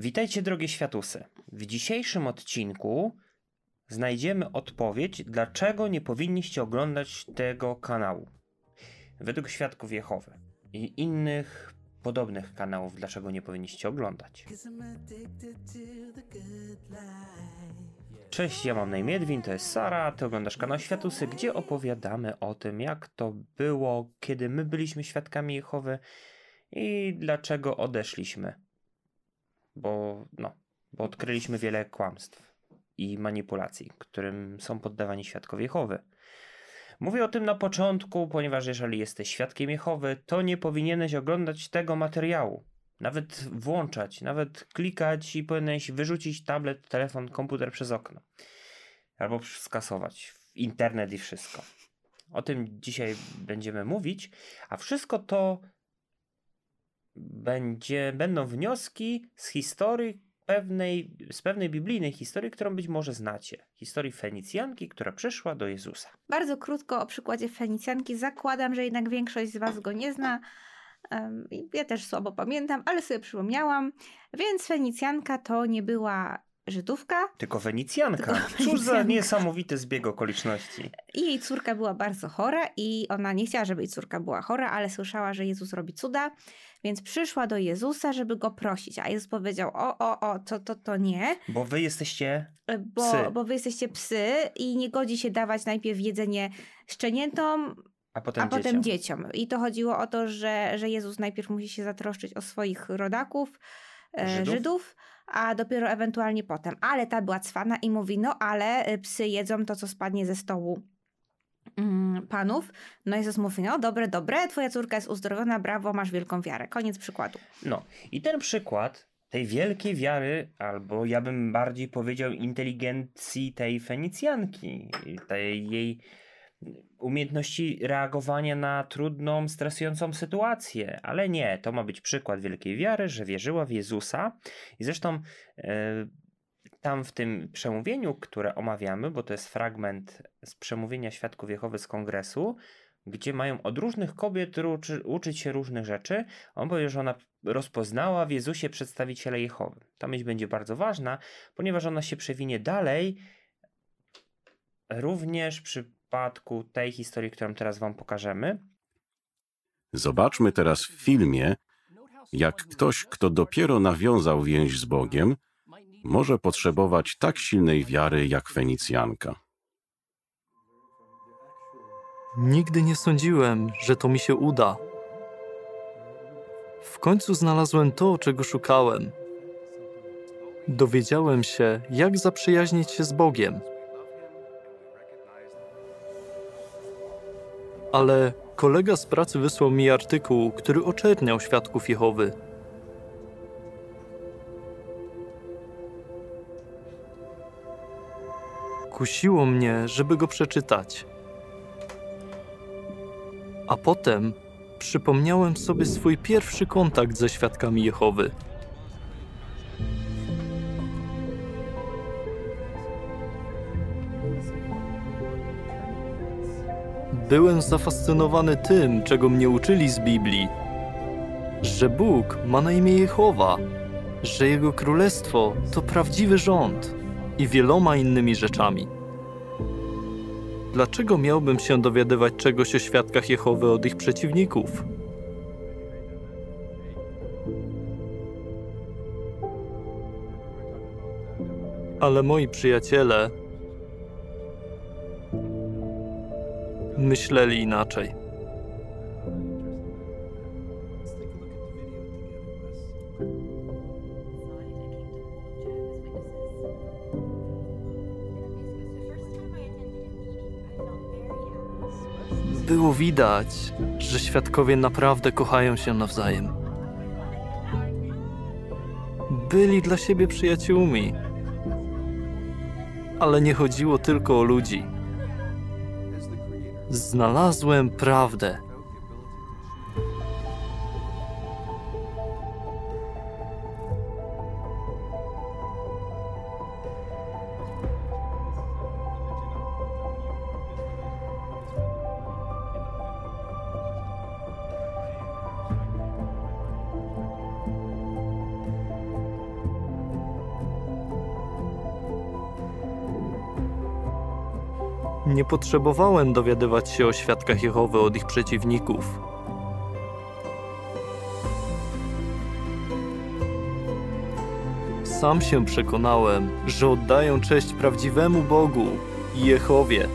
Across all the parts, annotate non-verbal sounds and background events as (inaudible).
Witajcie drogie światusy. W dzisiejszym odcinku znajdziemy odpowiedź, dlaczego nie powinniście oglądać tego kanału. Według Świadków Jehowy i innych podobnych kanałów, dlaczego nie powinniście oglądać. Cześć, ja mam na imię Edwin, to jest Sara, ty oglądasz kanał Światusy, gdzie opowiadamy o tym, jak to było, kiedy my byliśmy świadkami Jehowy i dlaczego odeszliśmy. Bo, no, bo odkryliśmy wiele kłamstw i manipulacji, którym są poddawani świadkowie Jehowy. Mówię o tym na początku, ponieważ jeżeli jesteś świadkiem Jehowy, to nie powinieneś oglądać tego materiału. Nawet włączać, nawet klikać i powinieneś wyrzucić tablet, telefon, komputer przez okno. Albo skasować internet i wszystko. O tym dzisiaj będziemy mówić, a wszystko to będzie, będą wnioski z historii pewnej, z pewnej biblijnej historii, którą być może znacie. Historii Fenicjanki, która przyszła do Jezusa. Bardzo krótko o przykładzie Fenicjanki. Zakładam, że jednak większość z Was go nie zna. Ja też słabo pamiętam, ale sobie przypomniałam. Więc Fenicjanka to nie była Żydówka. Tylko Wenicjanka. Tylko Cóż za niesamowity zbieg okoliczności. I jej córka była bardzo chora i ona nie chciała, żeby jej córka była chora, ale słyszała, że Jezus robi cuda, więc przyszła do Jezusa, żeby go prosić. A Jezus powiedział, o, o, o, to, to, to nie. Bo wy jesteście e, bo, psy. Bo wy jesteście psy i nie godzi się dawać najpierw jedzenie szczeniętom, a potem, a dzieciom. potem dzieciom. I to chodziło o to, że, że Jezus najpierw musi się zatroszczyć o swoich rodaków, e, Żydów? Żydów a dopiero ewentualnie potem. Ale ta była cwana i mówi, no ale y, psy jedzą to, co spadnie ze stołu mm, panów. No Jezus mówi, no dobre, dobre, twoja córka jest uzdrowiona, brawo, masz wielką wiarę. Koniec przykładu. No i ten przykład tej wielkiej wiary, albo ja bym bardziej powiedział inteligencji tej Fenicjanki, tej jej umiejętności reagowania na trudną, stresującą sytuację. Ale nie, to ma być przykład wielkiej wiary, że wierzyła w Jezusa. I zresztą e, tam w tym przemówieniu, które omawiamy, bo to jest fragment z przemówienia Świadków Jehowy z kongresu, gdzie mają od różnych kobiet uczy, uczyć się różnych rzeczy. On powie, że ona rozpoznała w Jezusie przedstawiciela Jehowy. Ta myśl będzie bardzo ważna, ponieważ ona się przewinie dalej, również przy przypadku tej historii, którą teraz Wam pokażemy. Zobaczmy teraz w filmie, jak ktoś, kto dopiero nawiązał więź z Bogiem, może potrzebować tak silnej wiary jak Fenicjanka. Nigdy nie sądziłem, że to mi się uda. W końcu znalazłem to, czego szukałem. Dowiedziałem się, jak zaprzyjaźnić się z Bogiem. Ale kolega z pracy wysłał mi artykuł, który oczerniał świadków Jehowy. Kusiło mnie, żeby go przeczytać. A potem przypomniałem sobie swój pierwszy kontakt ze świadkami Jehowy. Byłem zafascynowany tym, czego mnie uczyli z Biblii, że Bóg ma na imię Jehowa, że Jego królestwo to prawdziwy rząd i wieloma innymi rzeczami. Dlaczego miałbym się dowiadywać czegoś o świadkach Jehowy od ich przeciwników? Ale moi przyjaciele myśleli inaczej. Było widać, że świadkowie naprawdę kochają się nawzajem. Byli dla siebie przyjaciółmi. Ale nie chodziło tylko o ludzi. Znalazłem prawdę. Nie potrzebowałem dowiadywać się o świadkach Jehowy od ich przeciwników. Sam się przekonałem, że oddają cześć prawdziwemu Bogu i Jehowie.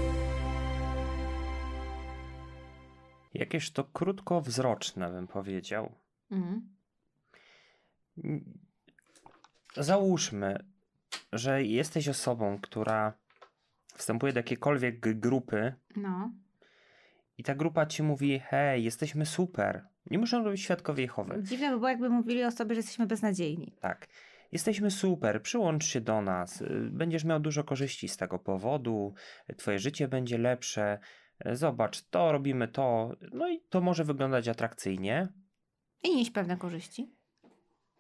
Jakież to krótkowzroczne, bym powiedział. Mhm. Załóżmy, że jesteś osobą, która wstępuje do jakiejkolwiek grupy. No. I ta grupa ci mówi: hej, jesteśmy super. Nie muszą robić świadkowie Jehowy. Dziwne by było, jakby mówili o sobie, że jesteśmy beznadziejni. Tak. Jesteśmy super, przyłącz się do nas. Będziesz miał dużo korzyści z tego powodu. Twoje życie będzie lepsze. Zobacz, to robimy to. No i to może wyglądać atrakcyjnie. I nieść pewne korzyści.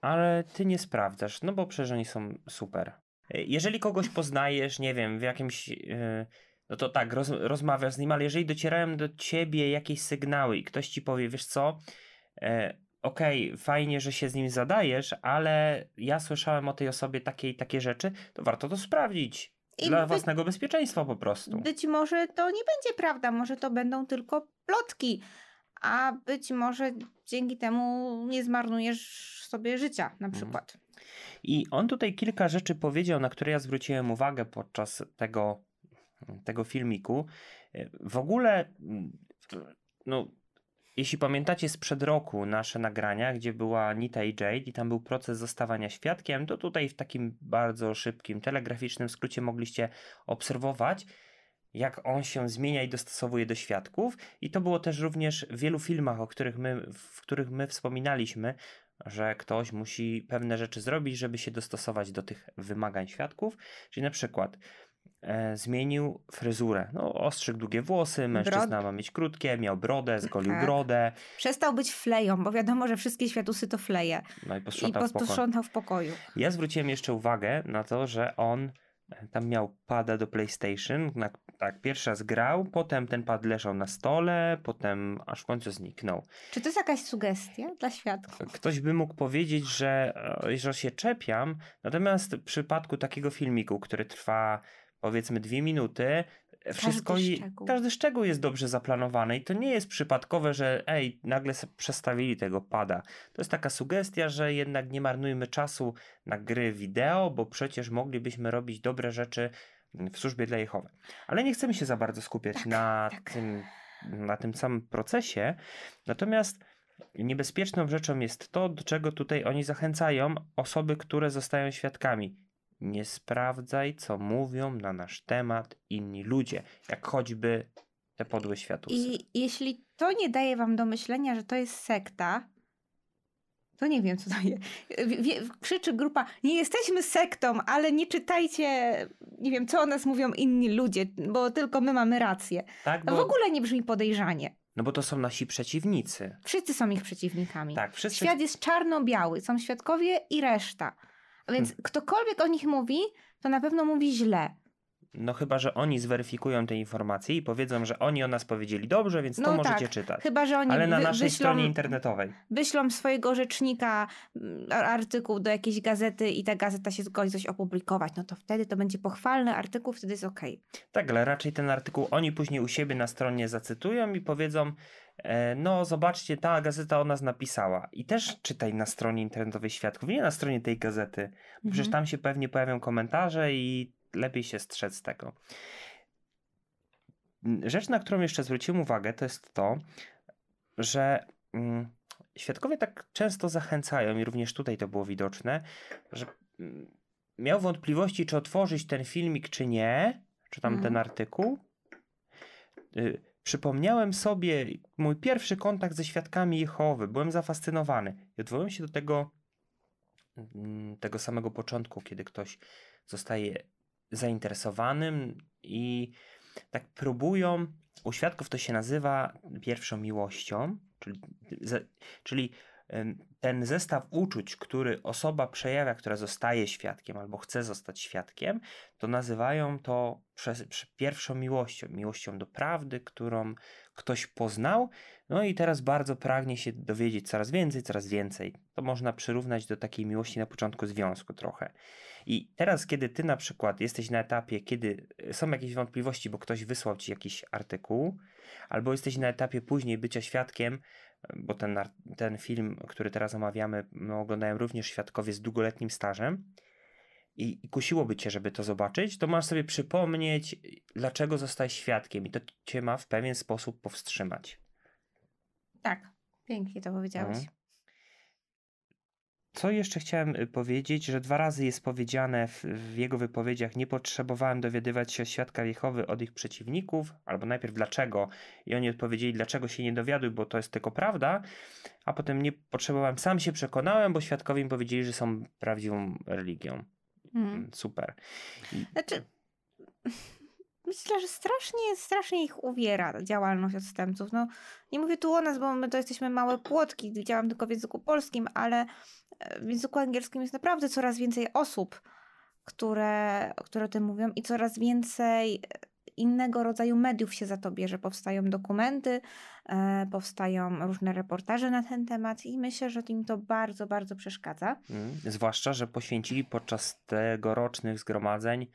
Ale ty nie sprawdzasz, no bo przecież oni są super. Jeżeli kogoś poznajesz, nie wiem, w jakimś. Yy, no to tak, roz, rozmawiasz z nim, ale jeżeli docierają do ciebie jakieś sygnały i ktoś ci powie, wiesz co, e, okej, okay, fajnie, że się z nim zadajesz, ale ja słyszałem o tej osobie takie i takie rzeczy, to warto to sprawdzić. I dla by, własnego bezpieczeństwa po prostu. Być może to nie będzie prawda, może to będą tylko plotki, a być może dzięki temu nie zmarnujesz sobie życia na mhm. przykład. I on tutaj kilka rzeczy powiedział, na które ja zwróciłem uwagę podczas tego, tego filmiku. W ogóle, no, jeśli pamiętacie sprzed roku nasze nagrania, gdzie była Nita i Jade i tam był proces zostawania świadkiem, to tutaj w takim bardzo szybkim, telegraficznym skrócie mogliście obserwować, jak on się zmienia i dostosowuje do świadków. I to było też również w wielu filmach, o których my, w których my wspominaliśmy, że ktoś musi pewne rzeczy zrobić, żeby się dostosować do tych wymagań świadków. Czyli na przykład e, zmienił fryzurę. No, ostrzyk długie włosy, mężczyzna Brod... ma mieć krótkie, miał brodę, zgolił tak. brodę. Przestał być fleją, bo wiadomo, że wszystkie światusy to fleje. No i posprzątał, I posprzątał w, pokoju. w pokoju. Ja zwróciłem jeszcze uwagę na to, że on tam miał pada do PlayStation, na, tak, pierwszy raz grał, potem ten pad leżał na stole, potem aż w końcu zniknął. Czy to jest jakaś sugestia dla świadków? Ktoś by mógł powiedzieć, że, e, że się czepiam, natomiast w przypadku takiego filmiku, który trwa powiedzmy dwie minuty, wszystko każdy szczegół. każdy szczegół jest dobrze zaplanowany i to nie jest przypadkowe, że ej, nagle przestawili tego pada. To jest taka sugestia, że jednak nie marnujmy czasu na gry wideo, bo przecież moglibyśmy robić dobre rzeczy w służbie dla Jehowy. Ale nie chcemy się za bardzo skupiać tak, na, tak. Tym, na tym samym procesie. Natomiast niebezpieczną rzeczą jest to, do czego tutaj oni zachęcają osoby, które zostają świadkami nie sprawdzaj, co mówią na nasz temat inni ludzie, jak choćby te podłe światusy. I jeśli to nie daje wam do myślenia, że to jest sekta, to nie wiem, co to jest. Krzyczy grupa, nie jesteśmy sektą, ale nie czytajcie, nie wiem, co o nas mówią inni ludzie, bo tylko my mamy rację. Tak, bo... W ogóle nie brzmi podejrzanie. No bo to są nasi przeciwnicy. Wszyscy są ich przeciwnikami. Tak, wszyscy... Świat jest czarno-biały, są świadkowie i reszta. Więc hmm. ktokolwiek o nich mówi, to na pewno mówi źle. No chyba, że oni zweryfikują te informacje i powiedzą, że oni o nas powiedzieli dobrze, więc no to możecie tak. czytać. Chyba, że oni Ale na naszej wyślą, stronie internetowej. Wyślą swojego rzecznika mm, artykuł do jakiejś gazety i ta gazeta się zgodzi coś opublikować, no to wtedy to będzie pochwalny artykuł, wtedy jest ok. Tak, ale raczej ten artykuł oni później u siebie na stronie zacytują i powiedzą, E, no zobaczcie, ta gazeta o nas napisała. I też czytaj na stronie internetowej Świadków, nie na stronie tej gazety. Mhm. Przecież tam się pewnie pojawią komentarze i lepiej się strzec tego. Rzecz, na którą jeszcze zwróciłem uwagę, to jest to, że mm, świadkowie tak często zachęcają, i również tutaj to było widoczne, że mm, miał wątpliwości, czy otworzyć ten filmik, czy nie, czy tam ten mhm. artykuł. Y, Przypomniałem sobie mój pierwszy kontakt ze świadkami Jehowy. Byłem zafascynowany. I odwołuję się do tego, mm, tego samego początku, kiedy ktoś zostaje zainteresowanym i tak próbują. U świadków to się nazywa pierwszą miłością, czyli, czyli ten zestaw uczuć, który osoba przejawia, która zostaje świadkiem albo chce zostać świadkiem, to nazywają to przez, przez pierwszą miłością, miłością do prawdy, którą ktoś poznał, no i teraz bardzo pragnie się dowiedzieć coraz więcej, coraz więcej. To można przyrównać do takiej miłości na początku związku trochę. I teraz, kiedy ty na przykład jesteś na etapie, kiedy są jakieś wątpliwości, bo ktoś wysłał ci jakiś artykuł, albo jesteś na etapie później bycia świadkiem, bo ten, ten film, który teraz omawiamy, no, oglądają również świadkowie z długoletnim stażem i, i kusiłoby cię, żeby to zobaczyć, to masz sobie przypomnieć, dlaczego zostałeś świadkiem i to cię ma w pewien sposób powstrzymać. Tak, pięknie to powiedziałeś. Mhm. Co jeszcze chciałem y, powiedzieć, że dwa razy jest powiedziane w, w, jego wypowiedziach, nie potrzebowałem dowiadywać się o świadka Jehowy od ich przeciwników, albo najpierw dlaczego, i oni odpowiedzieli, dlaczego się nie dowiaduj, bo to jest tylko prawda, a potem nie potrzebowałem, sam się przekonałem, bo świadkowie mi powiedzieli, że są prawdziwą religią. Hmm. Super. I... Znaczy, myślę, że strasznie, strasznie ich uwiera działalność odstępców. No, nie mówię tu o nas, bo my to jesteśmy małe płotki, działam tylko w języku polskim, ale e, w języku angielskim jest naprawdę coraz więcej osób, które, które o tym mówią i coraz więcej innego rodzaju mediów się za to bierze. Powstają dokumenty, e, powstają różne reportaże na ten temat i myślę, że im to bardzo, bardzo przeszkadza. Mm, zwłaszcza, że poświęcili podczas tegorocznych zgromadzeń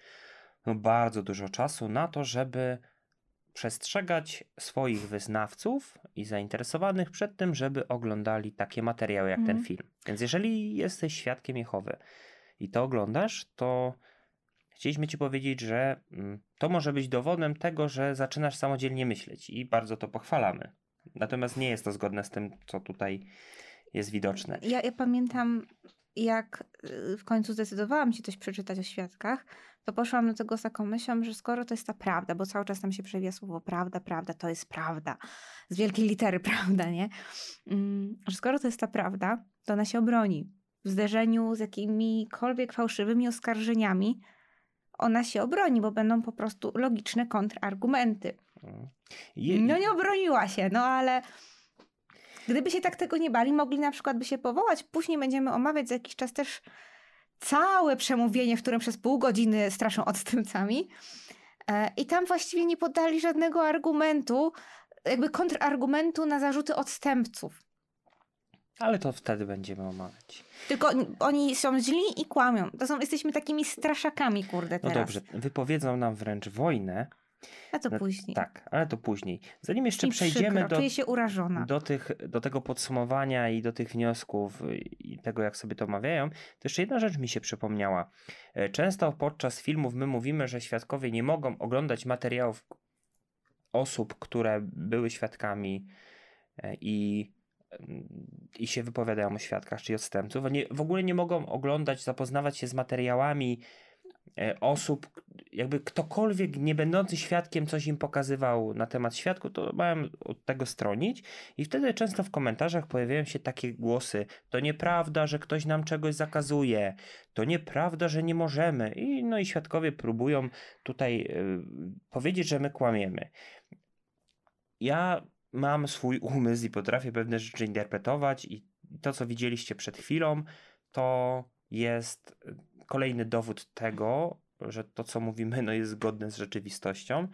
no, bardzo dużo czasu na to, żeby przestrzegać swoich wyznawców i zainteresowanych przed tym, żeby oglądali takie materiały jak mm. ten mhm. film. Więc jeżeli jesteś świadkiem Jehowy i to oglądasz, to chcieliśmy Ci powiedzieć, że mm, to może być dowodem tego, że zaczynasz samodzielnie myśleć i bardzo to pochwalamy. Natomiast nie jest to zgodne z tym, co tutaj jest widoczne. Ja, ja pamiętam, jak y, w końcu zdecydowałam się coś przeczytać o świadkach, to poszłam do tego z taką myślą, że skoro to jest ta prawda, bo cały czas tam się przewija słowo prawda, prawda, to jest prawda, z wielkiej litery (laughs) prawda, nie? Mm, że skoro to jest ta prawda, to ona się obroni. W zderzeniu z jakimikolwiek fałszywymi oskarżeniami, ona się obroni, bo będą po prostu logiczne kontrargumenty. Je... No nie obroniła się, no ale gdyby się tak tego nie bali, mogli na przykład by się powołać. Później będziemy omawiać za jakiś czas też całe przemówienie, w którym przez pół godziny straszą odstępcami. E, I tam właściwie nie podali żadnego argumentu, jakby kontrargumentu na zarzuty odstępców. Ale to wtedy będziemy omawiać. Tylko oni są źli i kłamią. To są, jesteśmy takimi straszakami, kurde, no teraz. No dobrze, wypowiedzą nam wręcz wojnę. A to no, później. Tak, ale to później. Zanim jeszcze I przejdziemy przykro, do, się urażona. Do, tych, do tego podsumowania i do tych wniosków i tego, jak sobie to omawiają, to jeszcze jedna rzecz mi się przypomniała. E, często podczas filmów my mówimy, że świadkowie nie mogą oglądać materiałów osób, które były świadkami e, i i się wypowiadają o świadkach, czyli odstępców. Oni w ogóle nie mogą oglądać, zapoznawać się z materiałami osób, jakby ktokolwiek nie będący świadkiem coś im pokazywał na temat świadku, to mają od tego stronić i wtedy często w komentarzach pojawiają się takie głosy, to nieprawda, że ktoś nam czegoś zakazuje, to nieprawda, że nie możemy. I no i świadkowie próbują tutaj y, powiedzieć, że my kłamiemy. Ja mam swój umysł i potrafię pewne rzeczy interpretować i to, co widzieliście przed chwilą, to jest kolejny dowód tego, że to, co mówimy, no jest zgodne z rzeczywistością.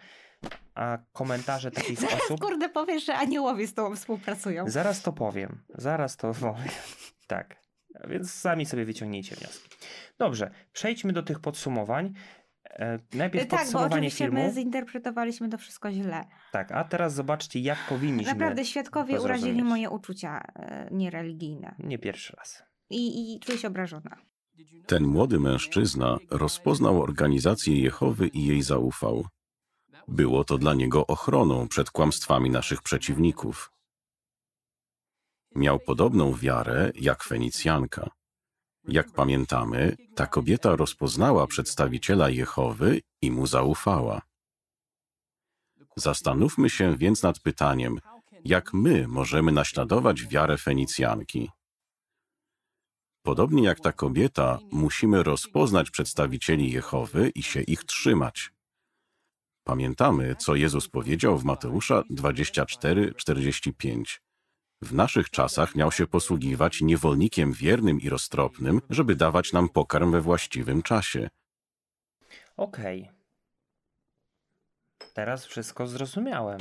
A komentarze takich zaraz, osób. Kurde, powiesz, że aniołowie z tobą współpracują. Zaraz to powiem. Zaraz to (laughs) powiem. tak. Więc sami sobie wyciągnijcie wnioski. Dobrze, przejdźmy do tych podsumowań. E, najpierw tak, podsumowanie bo oczywiście filmu. my zinterpretowaliśmy to wszystko źle. Tak, a teraz zobaczcie, jak powinniśmy. Naprawdę, świadkowie urazili moje uczucia e, niereligijne. Nie pierwszy raz. I, I czuję się obrażona. Ten młody mężczyzna rozpoznał organizację Jehowy i jej zaufał. Było to dla niego ochroną przed kłamstwami naszych przeciwników. Miał podobną wiarę jak Fenicjanka. Jak pamiętamy, ta kobieta rozpoznała przedstawiciela Jehowy i mu zaufała. Zastanówmy się więc nad pytaniem, jak my możemy naśladować wiarę Fenicjanki. Podobnie jak ta kobieta, musimy rozpoznać przedstawicieli Jehowy i się ich trzymać. Pamiętamy, co Jezus powiedział w Mateusza 24:45. W naszych czasach miał się posługiwać niewolnikiem wiernym i roztropnym, żeby dawać nam pokarm we właściwym czasie. Okej. Okay. Teraz wszystko zrozumiałem.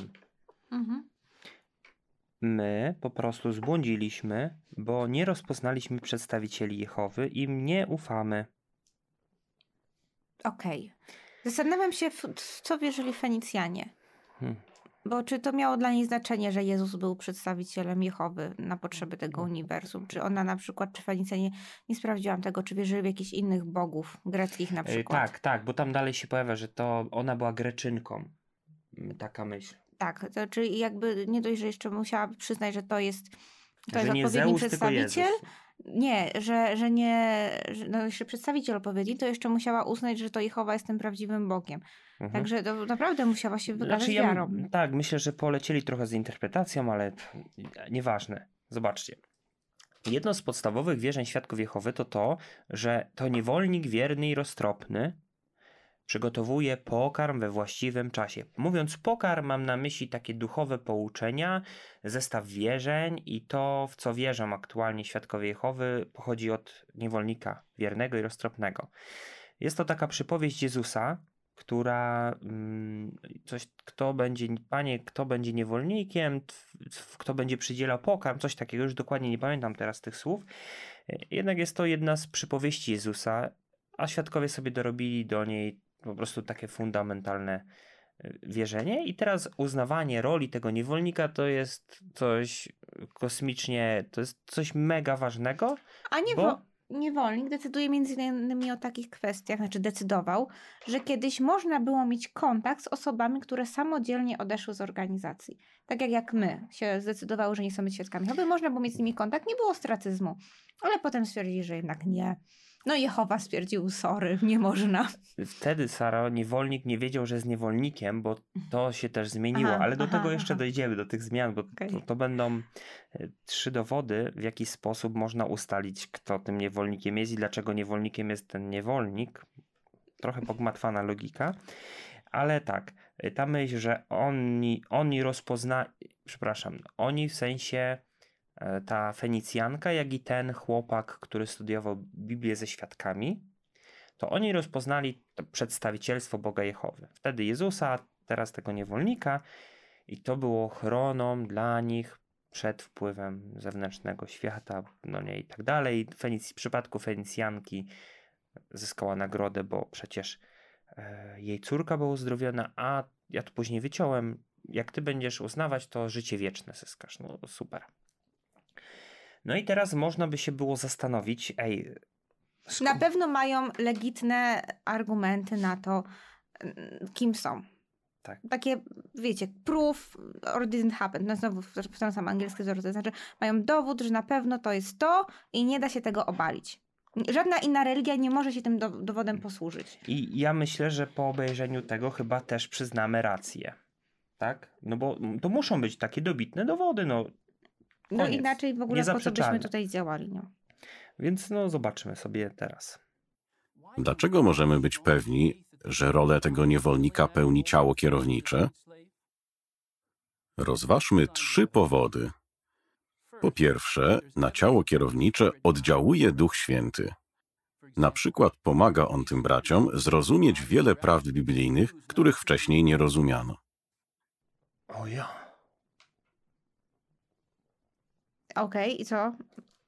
Mhm. My po prostu zbłądziliśmy, bo nie rozpoznaliśmy przedstawicieli Jehowy i nie ufamy. Okej. Okay. Zastanawiam się, w co wierzyli Fenicjanie. Hmm. Bo czy to miało dla niej znaczenie, że Jezus był przedstawicielem Jehowy na potrzeby tego hmm. uniwersum? Czy ona na przykład, czy Fenicjanie, nie sprawdziłam tego, czy wierzyli w jakichś innych bogów greckich na przykład? tak, tak, bo tam dalej się pojawia, że to ona była Greczynką. Taka myśl. Tak, to czyli jakby nie dość, że jeszcze musiała przyznać, że to jest, to że jest odpowiedni Zeus, przedstawiciel. Nie, że, że nie, że no jeszcze przedstawiciel odpowiedzi, to jeszcze musiała uznać, że to Jehowa jest tym prawdziwym Bogiem. Mhm. Także to naprawdę musiała się wykazać znaczy, ja. Tak, myślę, że polecieli trochę z interpretacją, ale nieważne. Zobaczcie. Jedno z podstawowych wierzeń świadków Jehowy to to, że to niewolnik wierny i roztropny przygotowuje pokarm we właściwym czasie. Mówiąc pokarm, mam na myśli takie duchowe pouczenia, zestaw wierzeń i to, w co wierzą aktualnie świadkowie Jehowy, pochodzi od niewolnika wiernego i roztropnego. Jest to taka przypowieść Jezusa, która mm, coś, kto będzie, panie, kto będzie niewolnikiem, kto będzie przydzielał pokarm, coś takiego, już dokładnie nie pamiętam teraz tych słów. Jednak jest to jedna z przypowieści Jezusa, a świadkowie sobie dorobili do niej po prostu takie fundamentalne y, wierzenie. I teraz uznawanie roli tego niewolnika to jest coś kosmicznie, to jest coś mega ważnego. A nie bo... niewolnik decyduje między innymi o takich kwestiach, znaczy decydował, że kiedyś można było mieć kontakt z osobami, które samodzielnie odeszły z organizacji. Tak jak, jak my się zdecydowały, że nie są być świadkami. Choby można było mieć z nimi kontakt, nie było stracyzmu. Ale potem stwierdzili, że jednak nie no Jehowa stwierdził, sorry, nie można. Wtedy Sara, niewolnik nie wiedział, że jest niewolnikiem, bo to się też zmieniło, aha, ale do aha, tego jeszcze aha. dojdziemy, do tych zmian, bo okay. to, to, będą e, trzy dowody, w jaki sposób można ustalić, kto tym niewolnikiem jest i dlaczego niewolnikiem jest ten niewolnik. Trochę pogmatwana logika, ale tak, e, ta myśl, że oni, oni rozpozna, przepraszam, oni w sensie ta Fenicjanka, jak i ten chłopak, który studiował Biblię ze świadkami, to oni rozpoznali to przedstawicielstwo Boga Jehowy. Wtedy Jezusa, teraz tego niewolnika, i to było ochroną dla nich przed wpływem zewnętrznego świata, no nie i tak dalej. Fenic, w przypadku Fenicjanki zyskała nagrodę, bo przecież e, jej córka była uzdrowiona, a ja to później wyciąłem. Jak ty będziesz uznawać, to życie wieczne zyskasz. No super. No i teraz można by się było zastanowić, ej. Na pewno mają legitne argumenty na to, kim są. Tak. Takie, wiecie, proof or didn't happen. No znowu sam angielskie wzór, to znaczy mają dowód, że na pewno to jest to i nie da się tego obalić. Żadna inna religia nie może się tym do, dowodem posłużyć. I ja myślę, że po obejrzeniu tego chyba też przyznamy rację. Tak? No bo to muszą być takie dobitne dowody. No, no inaczej w ogóle po co byśmy tutaj działali. No. Więc no zobaczymy sobie teraz. Dlaczego możemy być pewni, że rolę tego niewolnika pełni ciało kierownicze? Rozważmy trzy powody. Po pierwsze, na ciało kierownicze oddziałuje Duch Święty. Na przykład pomaga on tym braciom zrozumieć wiele prawd biblijnych, których wcześniej nie rozumiano. O ja. Okej, okay, i co?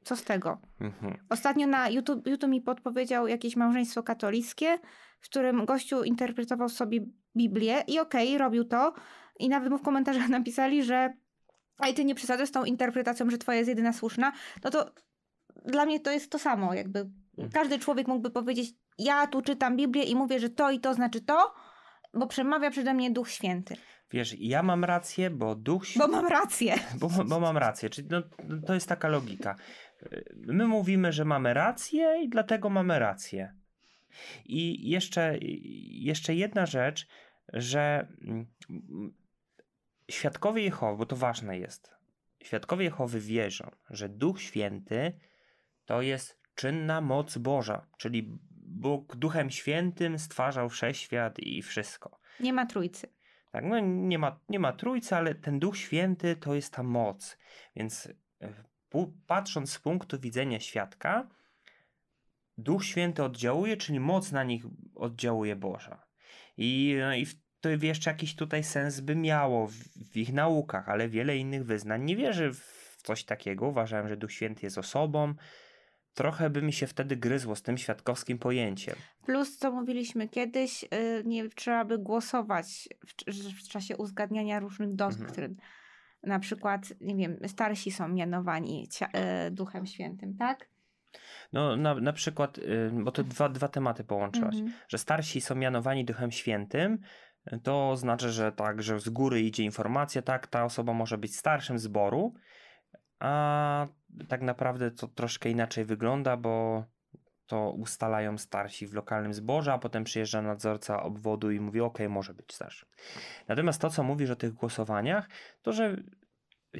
Co z tego? Mhm. Ostatnio na YouTube, YouTube mi podpowiedział jakieś małżeństwo katolickie, w którym gościu interpretował sobie Biblię i okej, okay, robił to. I nawet mu w komentarzach (laughs) napisali, że a i ty nie przesadzasz z tą interpretacją, że twoja jest jedyna słuszna, no to dla mnie to jest to samo. Jakby mhm. każdy człowiek mógłby powiedzieć, ja tu czytam Biblię i mówię, że to i to znaczy to, bo przemawia przede mnie Duch Święty. Wiesz, ja mam rację, bo Duch Bo mam rację. (laughs) Bo, bo mam rację, czyli no, to jest taka logika. My mówimy, że mamy rację i dlatego mamy rację. I jeszcze, jeszcze jedna rzecz, że mm, świadkowie Jehowy, bo to ważne jest, świadkowie Jehowy wierzą, że Duch Święty to jest czynna moc Boża, czyli Bóg Duchem Świętym stwarzał wszechświat i wszystko. Nie ma trójcy. Tak, no nie ma, nie ma trójcy, ale ten Duch Święty to jest ta moc. Więc e, patrząc z punktu widzenia świadka, Duch Święty oddziałuje, czyli moc na nich oddziałuje Boża. I, no i to jeszcze jakiś tutaj sens by miało w, w, ich naukach, ale wiele innych wyznań nie wierzy w coś takiego. Uważałem, że Duch Święty jest osobą. Trochę by mi się wtedy gryzło z tym świadkowskim pojęciem. Plus, co mówiliśmy kiedyś, yy, nie trzeba by głosować w, w czasie uzgadniania różnych doktryn. Mhm. Na przykład, nie wiem, starsi są mianowani yy, Duchem Świętym, tak? No na, na przykład, yy, bo to dwa, dwa tematy połączyłaś, -hmm. że starsi są mianowani Duchem Świętym, to znaczy, że tak, że z góry idzie informacja, tak, ta osoba może być starszym zboru, a tak naprawdę to troszkę inaczej wygląda, bo to ustalają starsi w lokalnym zborze, a potem przyjeżdża nadzorca obwodu i mówi: OK, może być starszy. Natomiast to, co mówisz o tych głosowaniach, to że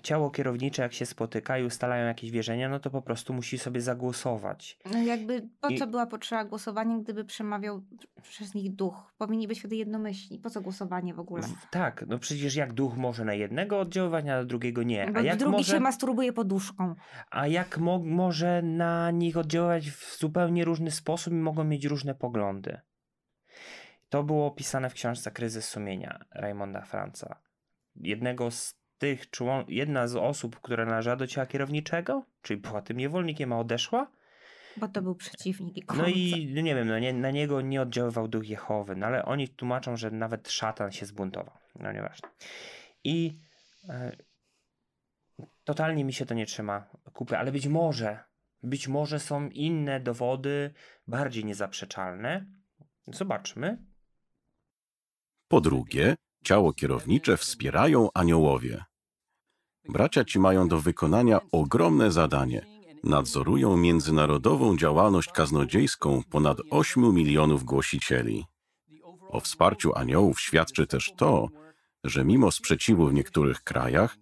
ciało kierownicze, jak się spotyka i ustalają jakieś wierzenia, no to po prostu musi sobie zagłosować. No jakby po I... co była potrzeba głosowania, gdyby przemawiał przez nich duch? Powinni być wtedy jednomyślni. Po co głosowanie w ogóle? Tak, no przecież jak duch może na jednego oddziaływać, a na drugiego nie. Bo a jak drugi może... się masturbuje poduszką. A jak mo może na nich oddziaływać w zupełnie różny sposób i mogą mieć różne poglądy. To było opisane w książce Kryzys sumienia Raymonda Franca. Jednego z tych człon... jedna z osób, która należała do ciała kierowniczego, czyli była tym niewolnikiem, a odeszła. Bo to był przeciwnik. No i no nie wiem, no nie, na niego nie oddziaływał duch Jehowy, no ale oni tłumaczą, że nawet szatan się zbuntował. No nieważne. I e, totalnie mi się to nie trzyma kupy, ale być może, być może są inne dowody bardziej niezaprzeczalne. Zobaczmy. Po drugie, ciało kierownicze wspierają aniołowie. Bracia ci mają do wykonania ogromne zadanie. Nadzorują międzynarodową działalność kaznodziejską ponad 8 milionów głosicieli. O wsparciu aniołów świadczy też to, że mimo sprzeciwu w niektórych krajach,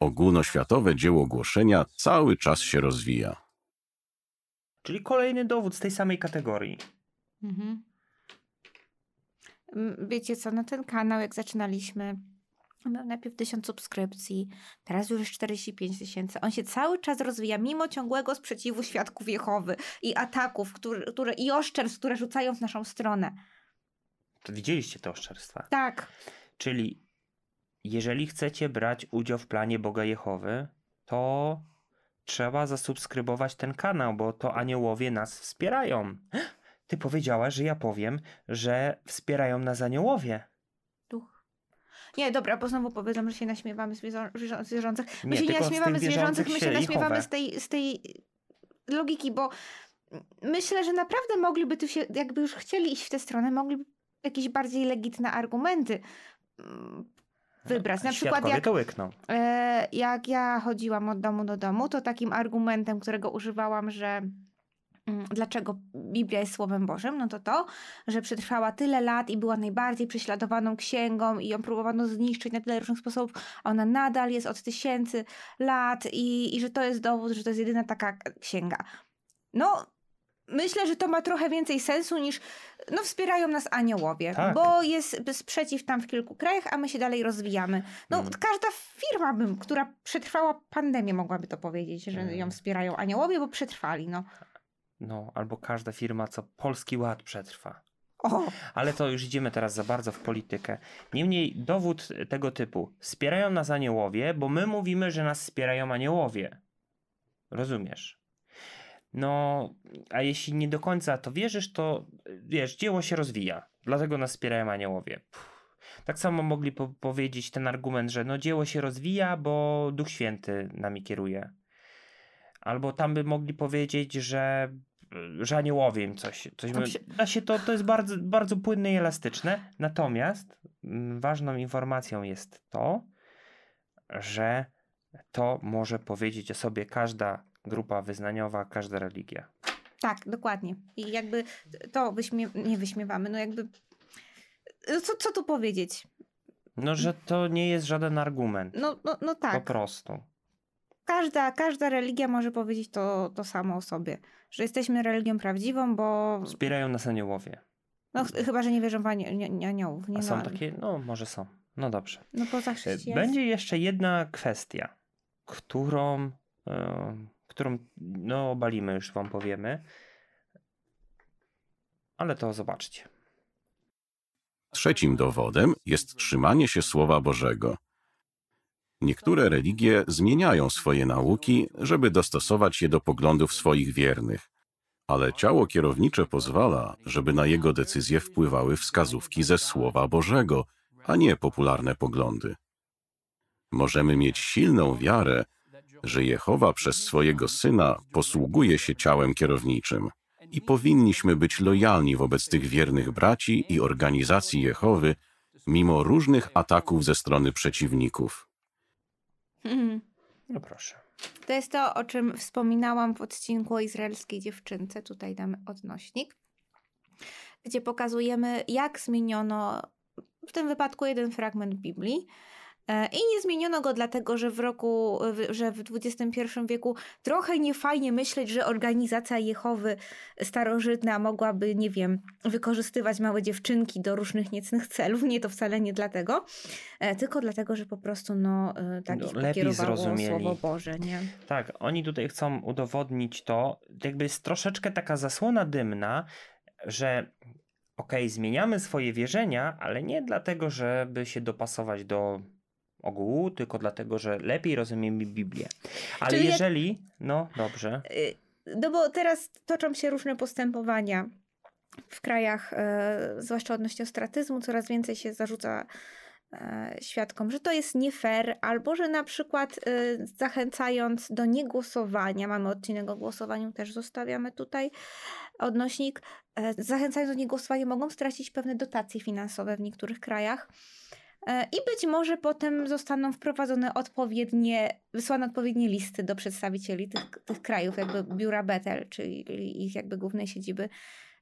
ogólnoświatowe dzieło głoszenia cały czas się rozwija. Czyli kolejny dowód z tej samej kategorii. Mhm. Wiecie co, na ten kanał, jak zaczynaliśmy, miał najpierw 1000 subskrypcji, teraz już jest 45 tysięcy. On się cały czas rozwija, mimo ciągłego sprzeciwu świadków Jehowy i ataków, które, które, i oszczerstw, które rzucają w naszą stronę. To widzieliście te oszczerstwa? Tak. Czyli jeżeli chcecie brać udział w planie Boga Jehowy, to trzeba zasubskrybować ten kanał, bo to aniołowie nas wspierają. Ty powiedziałaś, że ja powiem, że wspierają nas aniołowie. Duch. Nie, dobra, bo znowu powiedzą, że się naśmiewamy z zwierzących. My nie, się nie naśmiewamy z zwierzących, my się naśmiewamy z tej, z tej logiki, bo myślę, że naprawdę mogliby tu się, jakby już chcieli iść w tę stronę, mogliby jakieś bardziej legitne argumenty mm, wybrać. Na przykład jak. E, jak ja chodziłam od domu do domu, to takim argumentem, którego używałam, że dlaczego Biblia jest Słowem Bożym? No to to, że przetrwała tyle lat i była najbardziej prześladowaną księgą i ją próbowano zniszczyć na tyle różnych sposobów, a ona nadal jest od tysięcy lat i, i że to jest dowód, że to jest jedyna taka księga. No, myślę, że to ma trochę więcej sensu niż no wspierają nas aniołowie, tak. bo jest sprzeciw tam w kilku krajach, a my się dalej rozwijamy. No mm. każda firma, bym, która przetrwała pandemię mogłaby to powiedzieć, że mm. ją wspierają aniołowie, bo przetrwali, no. No, albo każda firma, co Polski Ład przetrwa. O. Ale to już idziemy teraz za bardzo w politykę. Niemniej dowód tego typu. Wspierają nas aniołowie, bo my mówimy, że nas wspierają aniołowie. Rozumiesz? No, a jeśli nie do końca to wierzysz, to wiesz, dzieło się rozwija. Dlatego nas wspierają aniołowie. Puh. Tak samo mogli po powiedzieć ten argument, że no dzieło się rozwija, bo Duch Święty nami kieruje. Albo tam by mogli powiedzieć, że, że aniołowie im coś. coś da się to, to jest bardzo, bardzo płynne i elastyczne. Natomiast mm, ważną informacją jest to, że to może powiedzieć o sobie każda grupa wyznaniowa, każda religia. Tak, dokładnie. I jakby to wyśmie nie wyśmiewamy, no jakby. No co, co tu powiedzieć? No, że to nie jest żaden argument. No, no, no tak. Po prostu każda, każda religia może powiedzieć to, to samo o sobie, że jesteśmy religią prawdziwą, bo... Wspierają nas aniołowie. No ch chyba, że nie wierzą w ani aniołów. Nie? A są no, takie? No, może są. No dobrze. No poza e, chrześcijaństwem. Będzie jeszcze jedna kwestia, którą, yy, którą no obalimy, już wam powiemy. Ale to zobaczcie. Trzecim dowodem jest trzymanie się Słowa Bożego. Niektóre religie zmieniają swoje nauki, żeby dostosować je do poglądów swoich wiernych, ale ciało kierownicze pozwala, żeby na jego decyzje wpływały wskazówki ze Słowa Bożego, a nie popularne poglądy. Możemy mieć silną wiarę, że Jehowa przez swojego syna posługuje się ciałem kierowniczym i powinniśmy być lojalni wobec tych wiernych braci i organizacji Jehowy, mimo różnych ataków ze strony przeciwników. Mhm. No proszę. To jest to, o czym wspominałam w odcinku o izraelskiej dziewczynce. Tutaj damy odnośnik, gdzie pokazujemy, jak zmieniono w tym wypadku jeden fragment Biblii I nie zmieniono go dlatego, że w roku, że w XXI wieku trochę niefajnie myśleć, że organizacja Jehowy starożytna mogłaby, nie wiem, wykorzystywać małe dziewczynki do różnych niecnych celów. Nie to wcale nie dlatego, e, tylko dlatego, że po prostu no, e, tak no, ich lepiej zrozumieli. Słowo Boże, nie? Tak, oni tutaj chcą udowodnić to, jakby jest troszeczkę taka zasłona dymna, że okej, okay, zmieniamy swoje wierzenia, ale nie dlatego, żeby się dopasować do ogółu, tylko dlatego, że lepiej rozumiemy Biblię. Ale Czyli jeżeli, jak... no dobrze. Y, no bo teraz toczą się różne postępowania w krajach, e, zwłaszcza odnośnie ostratyzmu, coraz więcej się zarzuca e, świadkom, że to jest nie fair, albo że na przykład e, zachęcając do niegłosowania, mamy odcinek o głosowaniu, też zostawiamy tutaj odnośnik, zachęcając do niegłosowania mogą stracić pewne dotacje finansowe w niektórych krajach. E, I być może potem zostaną wprowadzone odpowiednie, wysłane odpowiednie listy do przedstawicieli tych, tych krajów, jakby biura Betel, czyli ich jakby głównej siedziby,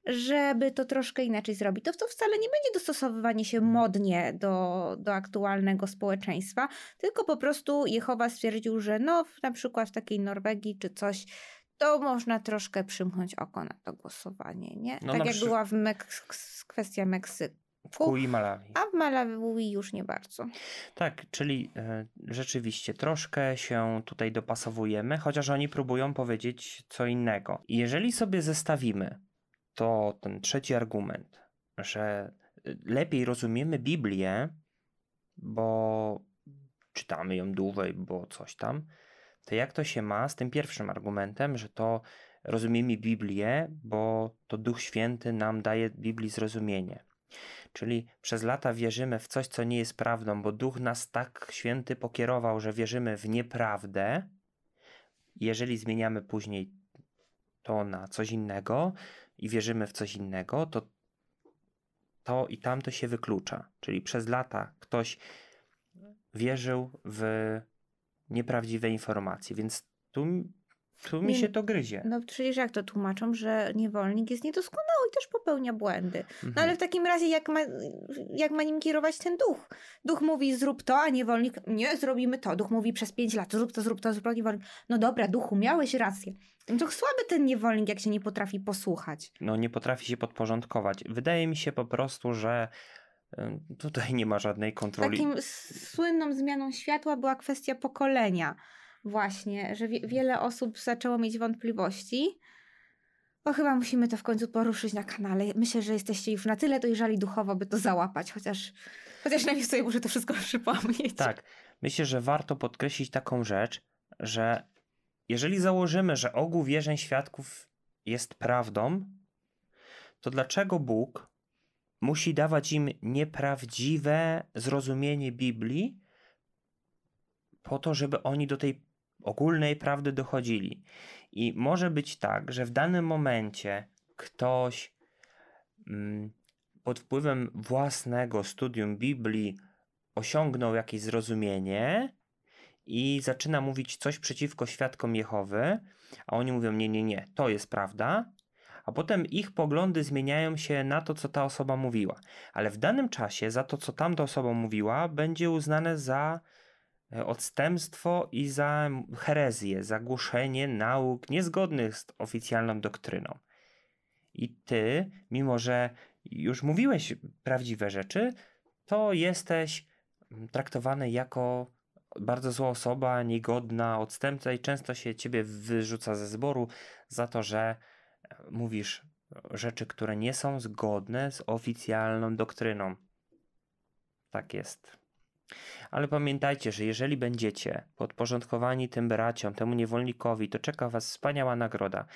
żeby to troszkę inaczej zrobić. To, to wcale nie będzie dostosowywanie się modnie do, do aktualnego społeczeństwa, tylko po prostu Jehowa stwierdził, że no na przykład w takiej Norwegii czy coś, to można troszkę przymknąć oko na to głosowanie, nie? No tak jak przy... była w Meks- kwestia Meksyku w i Malawi. A w Malawi już nie bardzo. Tak, czyli e, rzeczywiście troszkę się tutaj dopasowujemy, chociaż oni próbują powiedzieć co innego. Jeżeli sobie zestawimy to ten trzeci argument, że e, lepiej rozumiemy Biblię, bo czytamy ją dłużej, bo coś tam, to jak to się ma z tym pierwszym argumentem, że to rozumiemy Biblię, bo to Duch Święty nam daje Biblii zrozumienie. Czyli przez lata wierzymy w coś, co nie jest prawdą, bo Duch nas tak święty pokierował, że wierzymy w nieprawdę. Jeżeli zmieniamy później to na coś innego i wierzymy w coś innego, to to i tamto się wyklucza. Czyli przez lata ktoś wierzył w nieprawdziwe informacje, więc tu tu mi nie, się to gryzie. No przecież jak to tłumaczą, że niewolnik jest niedoskonały i też popełnia błędy. Mhm. No ale w takim razie jak ma, jak ma nim kierować ten duch? Duch mówi zrób to, a niewolnik nie, zrobimy to. Duch mówi przez pięć lat zrób to, zrób to, zrób to. Niewolnik, no dobra, duchu, miałeś rację. To słaby ten niewolnik, jak się nie potrafi posłuchać. No nie potrafi się podporządkować. Wydaje mi się po prostu, że tutaj nie ma żadnej kontroli. Takim słynną zmianą światła była kwestia pokolenia właśnie, że wiele osób zaczęło mieć wątpliwości. Bo chyba musimy to w końcu poruszyć na kanale. Myślę, że jesteście już na tyle dojrzali duchowo, by to załapać, chociaż, chociaż najpierw sobie muszę to wszystko (laughs) przypomnieć. Tak. Myślę, że warto podkreślić taką rzecz, że jeżeli założymy, że ogół wierzeń świadków jest prawdą, to dlaczego Bóg musi dawać im nieprawdziwe zrozumienie Biblii po to, żeby oni do tej ogólnej prawdy dochodzili. I może być tak, że w danym momencie ktoś mm, pod wpływem własnego studium Biblii osiągnął jakieś zrozumienie i zaczyna mówić coś przeciwko świadkom Jehowy, a oni mówią: Nie, nie, nie, to jest prawda. A potem ich poglądy zmieniają się na to, co ta osoba mówiła. Ale w danym czasie za to, co tamta osoba mówiła, będzie uznane za odstępstwo i za herezję, za głoszenie nauk niezgodnych z oficjalną doktryną. I ty, mimo że już mówiłeś prawdziwe rzeczy, to jesteś traktowany jako bardzo zła osoba, niegodna, odstępca i często się ciebie wyrzuca ze zboru za to, że mówisz rzeczy, które nie są zgodne z oficjalną doktryną. Tak jest. Ale pamiętajcie, że jeżeli będziecie podporządkowani tym braciom, temu niewolnikowi, to czeka was wspaniała nagroda.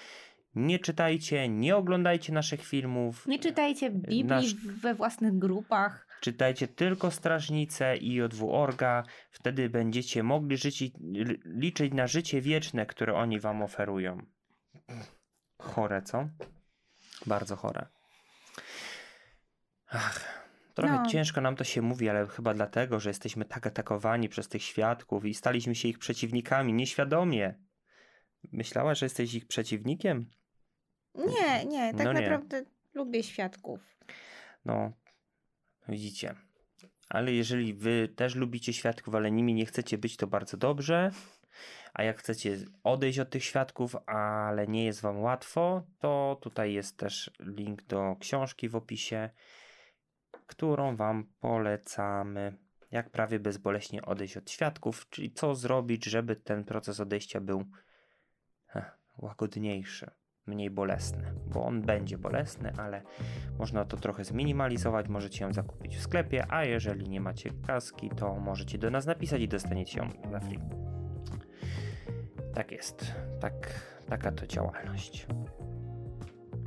Nie czytajcie, nie oglądajcie naszych filmów. Nie czytajcie Biblii Nasz... we własnych grupach. Czytajcie tylko Strażnicę i JW Orga. Wtedy będziecie mogli żyć, liczyć na życie wieczne, które oni wam oferują. Chore, co? Bardzo chore. Ach, trochę no. ciężko nam to się mówi, ale chyba dlatego, że jesteśmy tak atakowani przez tych świadków i staliśmy się ich przeciwnikami nieświadomie. Myślałaś, że jesteś ich przeciwnikiem? Nie, nie, tak no naprawdę nie. lubię świadków. No, widzicie. Ale jeżeli wy też lubicie świadków, ale nimi nie chcecie być, to bardzo dobrze. A jak chcecie odejść od tych świadków, ale nie jest wam łatwo, to tutaj jest też link do książki w opisie, którą wam polecamy. Jak prawie bezboleśnie odejść od świadków, czyli co zrobić, żeby ten proces odejścia był heh, łagodniejszy mniej bolesny, bo on będzie bolesny, ale można to trochę zminimalizować, możecie ją zakupić w sklepie, a jeżeli nie macie kaski, to możecie do nas napisać i dostaniecie ją za free. Tak jest, tak, taka to działalność.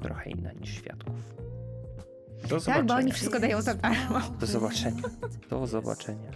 Trochę inna niż świadków. Do zobaczenia. Tak, bo oni wszystko dają za darmo. Do zobaczenia. Do zobaczenia.